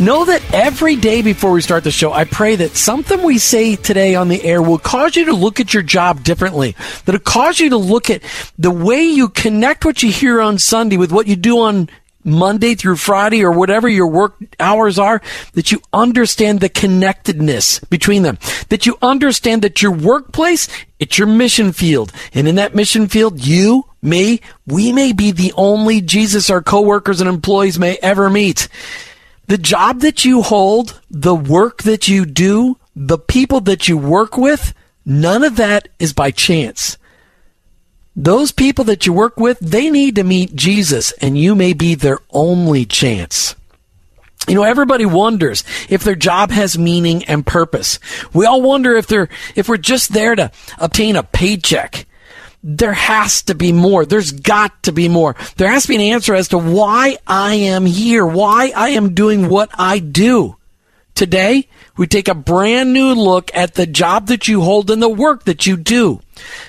Know that every day before we start the show, I pray that something we say today on the air will cause you to look at your job differently. That it'll cause you to look at the way you connect what you hear on Sunday with what you do on Monday through Friday or whatever your work hours are, that you understand the connectedness between them. That you understand that your workplace, it's your mission field. And in that mission field, you, me, we may be the only Jesus our coworkers and employees may ever meet. The job that you hold, the work that you do, the people that you work with, none of that is by chance. Those people that you work with, they need to meet Jesus, and you may be their only chance. You know, everybody wonders if their job has meaning and purpose. We all wonder if they're, if we're just there to obtain a paycheck there has to be more. There's got to be more. There has to be an answer as to why I am here, why I am doing what I do. Today, we take a brand new look at the job that you hold and the work that you do.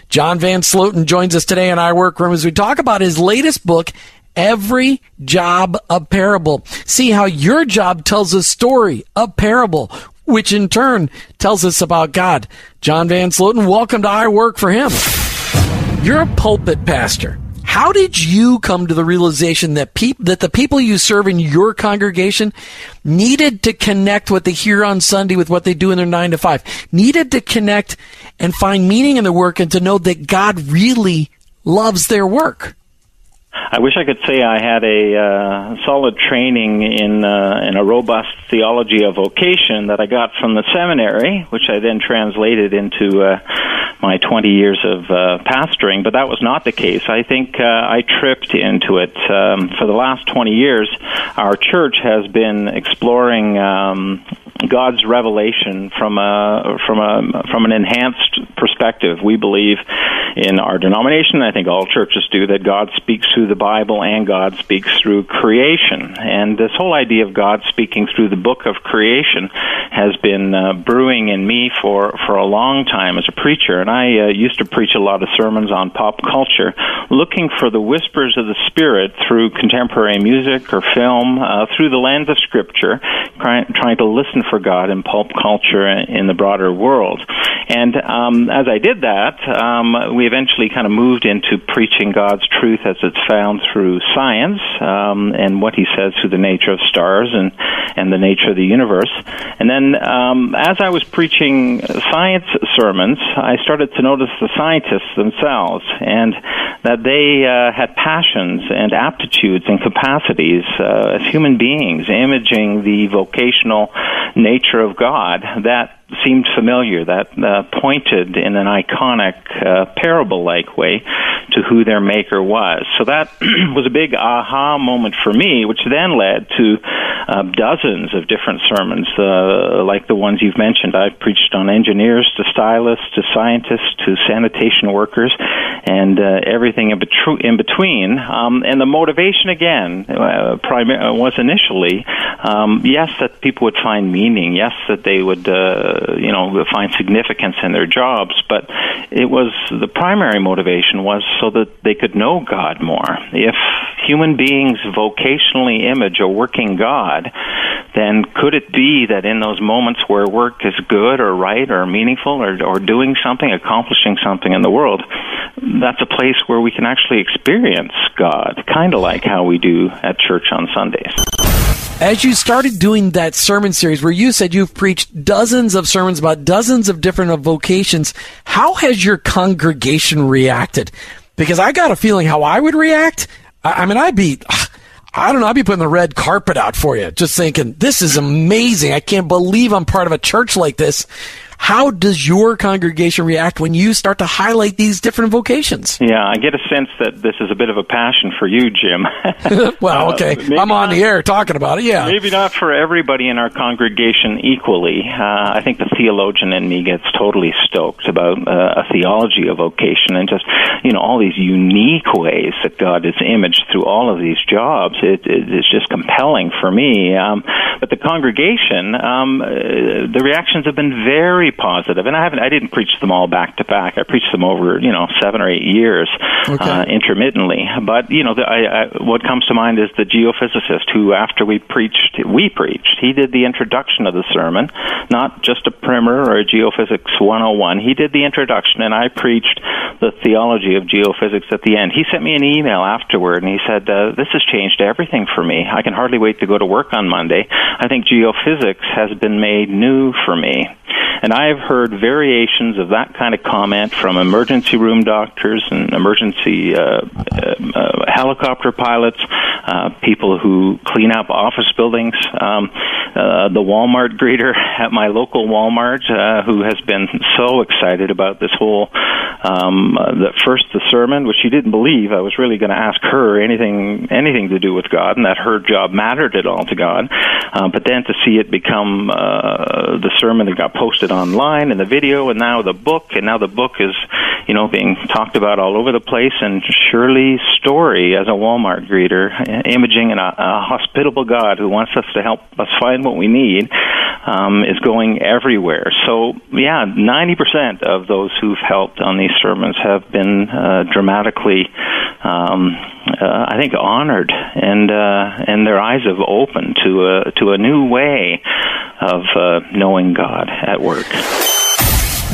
John Van Sloten joins us today in our workroom as we talk about his latest book, Every Job a Parable. See how your job tells a story, a parable, which in turn tells us about God. John Van Sloten, welcome to I Work for Him. You're a pulpit pastor. How did you come to the realization that peop- that the people you serve in your congregation needed to connect what they hear on Sunday with what they do in their 9 to 5? Needed to connect and find meaning in their work and to know that God really loves their work? I wish I could say I had a uh, solid training in uh, in a robust theology of vocation that I got from the seminary, which I then translated into uh, my 20 years of uh, pastoring. But that was not the case. I think uh, I tripped into it. Um, for the last 20 years, our church has been exploring um, God's revelation from a from a from an enhanced perspective. We believe in our denomination. I think all churches do that. God speaks through the Bible and God speaks through creation. And this whole idea of God speaking through the book of creation has been uh, brewing in me for for a long time as a preacher. And I uh, used to preach a lot of sermons on pop culture, looking for the whispers of the Spirit through contemporary music or film, uh, through the lens of Scripture, trying, trying to listen for God in pulp culture in the broader world. And um, as I did that, um, we eventually kind of moved into preaching God's truth as it's found through science um, and what He says through the nature of stars and and the nature of the universe. And then, um, as I was preaching science I started to notice the scientists themselves and that they uh, had passions and aptitudes and capacities uh, as human beings, imaging the vocational nature of God that seemed familiar, that uh, pointed in an iconic, uh, parable like way to who their maker was. So that was a big aha moment for me, which then led to uh, dozens of different sermons, uh, like the ones you've mentioned. I've preached on engineers to stylists to scientists to sanitation workers and uh, everything in, betru- in between. Um, and the motivation, again, uh, prim- was initially, um, yes, that people would find meaning, yes, that they would you know find significance in their jobs but it was the primary motivation was so that they could know God more. If human beings vocationally image a working God then could it be that in those moments where work is good or right or meaningful or, or doing something accomplishing something in the world that's a place where we can actually experience God kind of like how we do at church on Sundays as you started doing that sermon series where you said you've preached dozens of sermons about dozens of different vocations, how has your congregation reacted? Because I got a feeling how I would react. I, I mean, I'd be, I don't know, I'd be putting the red carpet out for you, just thinking, this is amazing. I can't believe I'm part of a church like this. How does your congregation react when you start to highlight these different vocations? Yeah, I get a sense that this is a bit of a passion for you, Jim. well, okay. Uh, I'm on not, the air talking about it, yeah. Maybe not for everybody in our congregation equally. Uh, I think the theologian in me gets totally stoked about uh, a theology of vocation and just, you know, all these unique ways that God is imaged through all of these jobs. It, it, it's just compelling for me. Um, but the congregation, um, uh, the reactions have been very positive, and I haven't, I didn't preach them all back to back. I preached them over, you know, seven or eight years, okay. uh, intermittently. But you know, the, I, I, what comes to mind is the geophysicist who, after we preached, we preached. He did the introduction of the sermon, not just a primer or a geophysics 101. He did the introduction, and I preached the theology of geophysics at the end. He sent me an email afterward, and he said, uh, "This has changed everything for me. I can hardly wait to go to work on Monday. I think geophysics has been made new for me." And I have heard variations of that kind of comment from emergency room doctors and emergency uh, uh, uh, helicopter pilots, uh, people who clean up office buildings, um, uh, the Walmart greeter at my local Walmart, who has been so excited about this whole um, the first the sermon, which she didn't believe. I was really going to ask her anything anything to do with God, and that her job mattered at all to God. But then to see it become the sermon that got posted online and the video, and now the book, and now the book is, you know, being talked about all over the place. And Shirley's story as a Walmart greeter, imaging a, a hospitable God who wants us to help us find what we need, um, is going everywhere. So yeah, ninety percent of those who've helped on these sermons have been uh, dramatically. Um, uh, I think honored and uh, and their eyes have opened to a to a new way of uh, knowing God at work.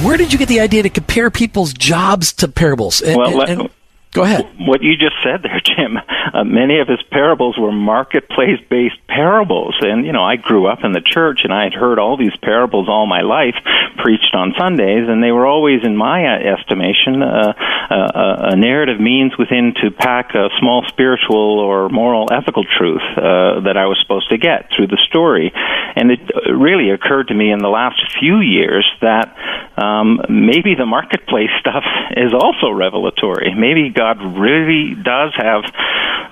Where did you get the idea to compare people's jobs to parables? And, well, and, and, Go ahead. What you just said there, Jim. Uh, many of his parables were marketplace based parables. And, you know, I grew up in the church and I had heard all these parables all my life preached on Sundays, and they were always, in my uh, estimation, uh, uh, a narrative means within to pack a small spiritual or moral ethical truth uh, that I was supposed to get through the story. And it uh, really occurred to me in the last few years that um, maybe the marketplace stuff is also revelatory. Maybe God really does have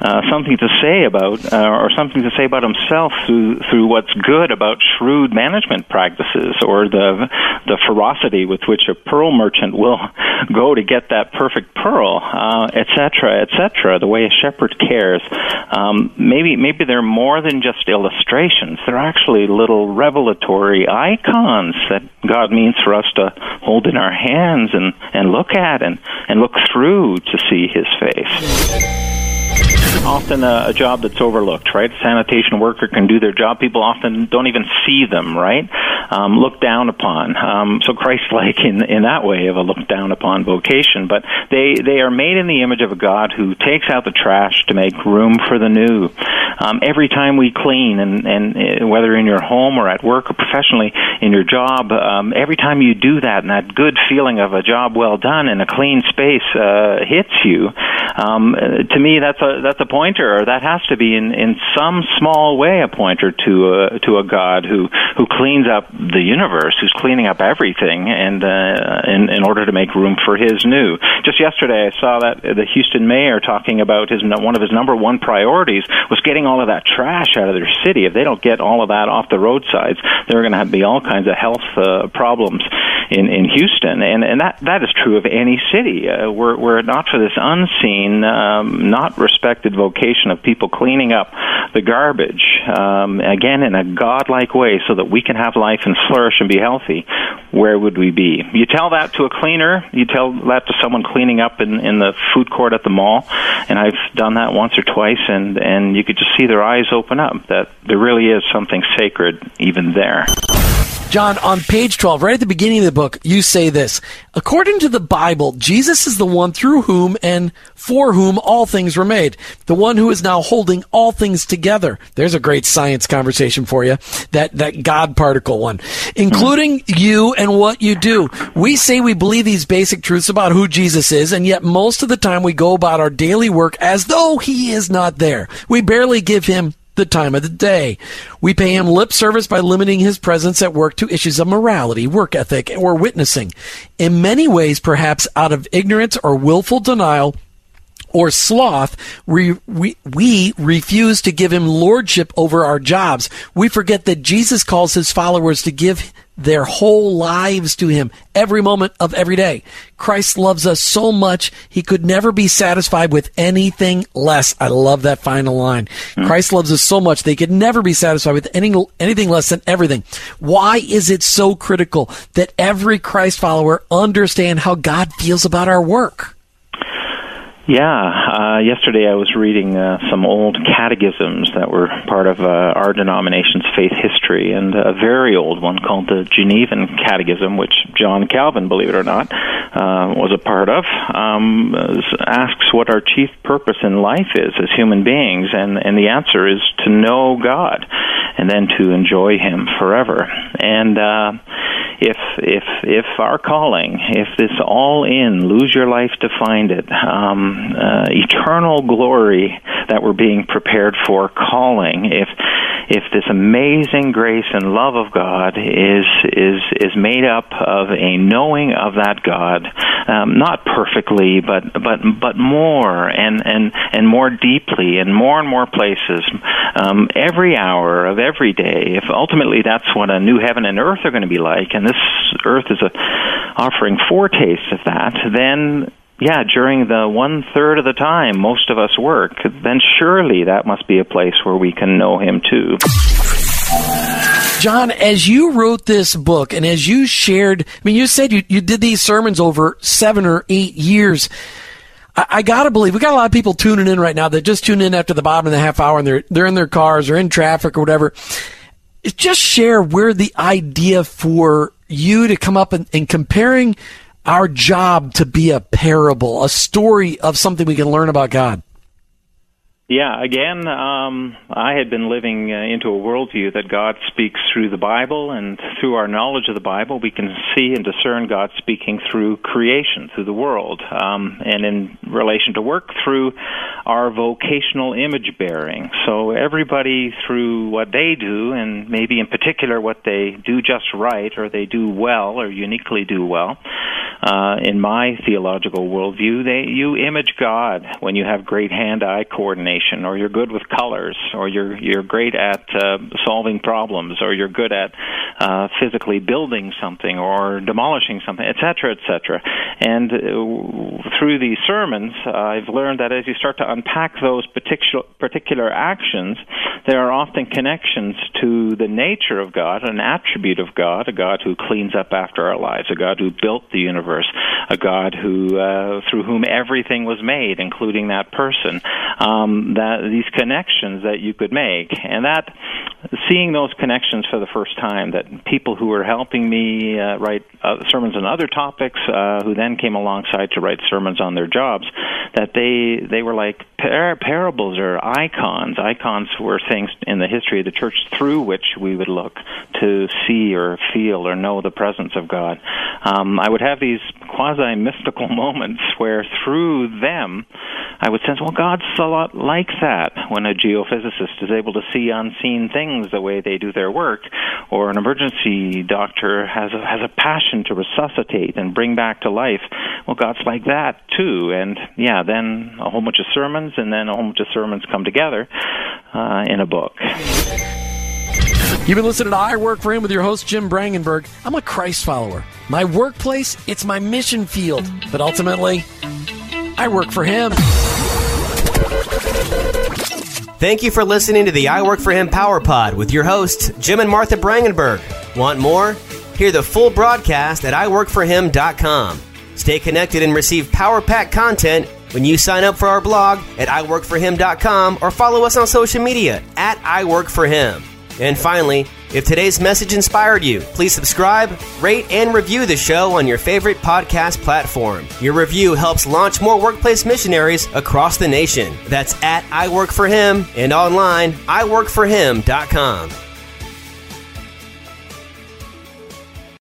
uh, something to say about, uh, or something to say about himself through through what's good about shrewd management practices, or the the ferocity with which a pearl merchant will go to get that perfect pearl, etc., uh, etc. Et the way a shepherd cares. Um, maybe maybe they're more than just illustrations. They're actually little revelatory icons that God means for us to hold in our hands and and look at and and look through to see his face often a, a, job that's overlooked, right? Sanitation worker can do their job. People often don't even see them, right? Um, looked down upon. Um, so Christ-like in in that way of a looked down upon vocation. But they they are made in the image of a God who takes out the trash to make room for the new. Um, every time we clean, and and uh, whether in your home or at work or professionally in your job, um, every time you do that, and that good feeling of a job well done in a clean space uh, hits you. Um, to me, that's a that's a pointer, or that has to be in, in some small way a pointer to a, to a God who, who cleans up the universe, who's cleaning up everything, and uh, in, in order to make room for His new. Just yesterday, I saw that the Houston mayor talking about his one of his number one priorities was getting all of that trash out of their city. If they don't get all of that off the roadsides, there are going to be all kinds of health uh, problems in in Houston, and and that that is true of any city. Uh, were were it not for this unseen, um, not respected vocation of people cleaning up the garbage, um, again in a godlike way, so that we can have life and flourish and be healthy, where would we be? You tell that to a cleaner, you tell that to someone cleaning up in in the food court at the mall, and I've done that once or twice, and and you could just see their eyes open up that there really is something sacred even there. John, on page 12, right at the beginning of the book, you say this. According to the Bible, Jesus is the one through whom and for whom all things were made. The one who is now holding all things together. There's a great science conversation for you. That, that God particle one. Including you and what you do. We say we believe these basic truths about who Jesus is, and yet most of the time we go about our daily work as though he is not there. We barely give him the time of the day. We pay him lip service by limiting his presence at work to issues of morality, work ethic, or witnessing. In many ways, perhaps out of ignorance or willful denial, or sloth, we, we, we refuse to give him lordship over our jobs. We forget that Jesus calls his followers to give their whole lives to him every moment of every day. Christ loves us so much, he could never be satisfied with anything less. I love that final line. Mm. Christ loves us so much, they could never be satisfied with any, anything less than everything. Why is it so critical that every Christ follower understand how God feels about our work? Yeah, uh, yesterday I was reading uh, some old catechisms that were part of uh, our denomination's faith history, and a very old one called the Genevan Catechism, which John Calvin, believe it or not, uh, was a part of, um, asks what our chief purpose in life is as human beings, and, and the answer is to know God and then to enjoy Him forever. And uh, if if if our calling, if this all in, lose your life to find it, um, uh, eternal glory that we're being prepared for, calling, if if this amazing grace and love of God is is is made up of a knowing of that God, um, not perfectly, but but but more and and and more deeply in more and more places, um, every hour of every day. If ultimately that's what a new heaven and earth are going to be like, and this earth is a, offering foretastes of that, then yeah, during the one third of the time most of us work, then surely that must be a place where we can know Him too. John, as you wrote this book and as you shared, I mean, you said you, you did these sermons over seven or eight years. I, I gotta believe we got a lot of people tuning in right now that just tune in after the bottom of the half hour and they're they're in their cars or in traffic or whatever. Just share where the idea for you to come up and, and comparing our job to be a parable, a story of something we can learn about God. Yeah, again, um, I had been living uh, into a worldview that God speaks through the Bible, and through our knowledge of the Bible, we can see and discern God speaking through creation, through the world, um, and in relation to work, through our vocational image bearing. So everybody, through what they do, and maybe in particular what they do just right, or they do well, or uniquely do well, uh, in my theological worldview, they you image God when you have great hand-eye coordination or you're good with colors, or you're you're great at uh, solving problems, or you're good at uh, physically building something or demolishing something, etc., etc. And uh, through these sermons, I've learned that as you start to unpack those particular particular actions, there are often connections to the nature of God, an attribute of God, a God who cleans up after our lives, a God who built the universe, a God who uh, through whom everything was made, including that person. Um, that these connections that you could make, and that seeing those connections for the first time, that people who were helping me uh, write uh, sermons on other topics, uh, who then came alongside to write sermons on their jobs, that they they were like par- parables or icons. Icons were things in the history of the church through which we would look to see or feel or know the presence of God. Um, I would have these quasi mystical moments where through them I would sense, well, God's a lot like that when a geophysicist is able to see unseen things the way they do their work, or an emergency doctor has a, has a passion to resuscitate and bring back to life. Well, God's like that too, and yeah, then a whole bunch of sermons, and then a whole bunch of sermons come together uh, in a book. You've been listening to I Work for Him with your host, Jim Brangenberg. I'm a Christ follower. My workplace, it's my mission field. But ultimately, I work for Him. Thank you for listening to the I Work for Him Power Pod with your hosts, Jim and Martha Brangenberg. Want more? Hear the full broadcast at iworkforhim.com. Stay connected and receive Power Pack content when you sign up for our blog at iworkforhim.com or follow us on social media at iworkforhim. And finally, if today's message inspired you, please subscribe, rate, and review the show on your favorite podcast platform. Your review helps launch more workplace missionaries across the nation. That's at I Work For Him and online, iworkforhim.com.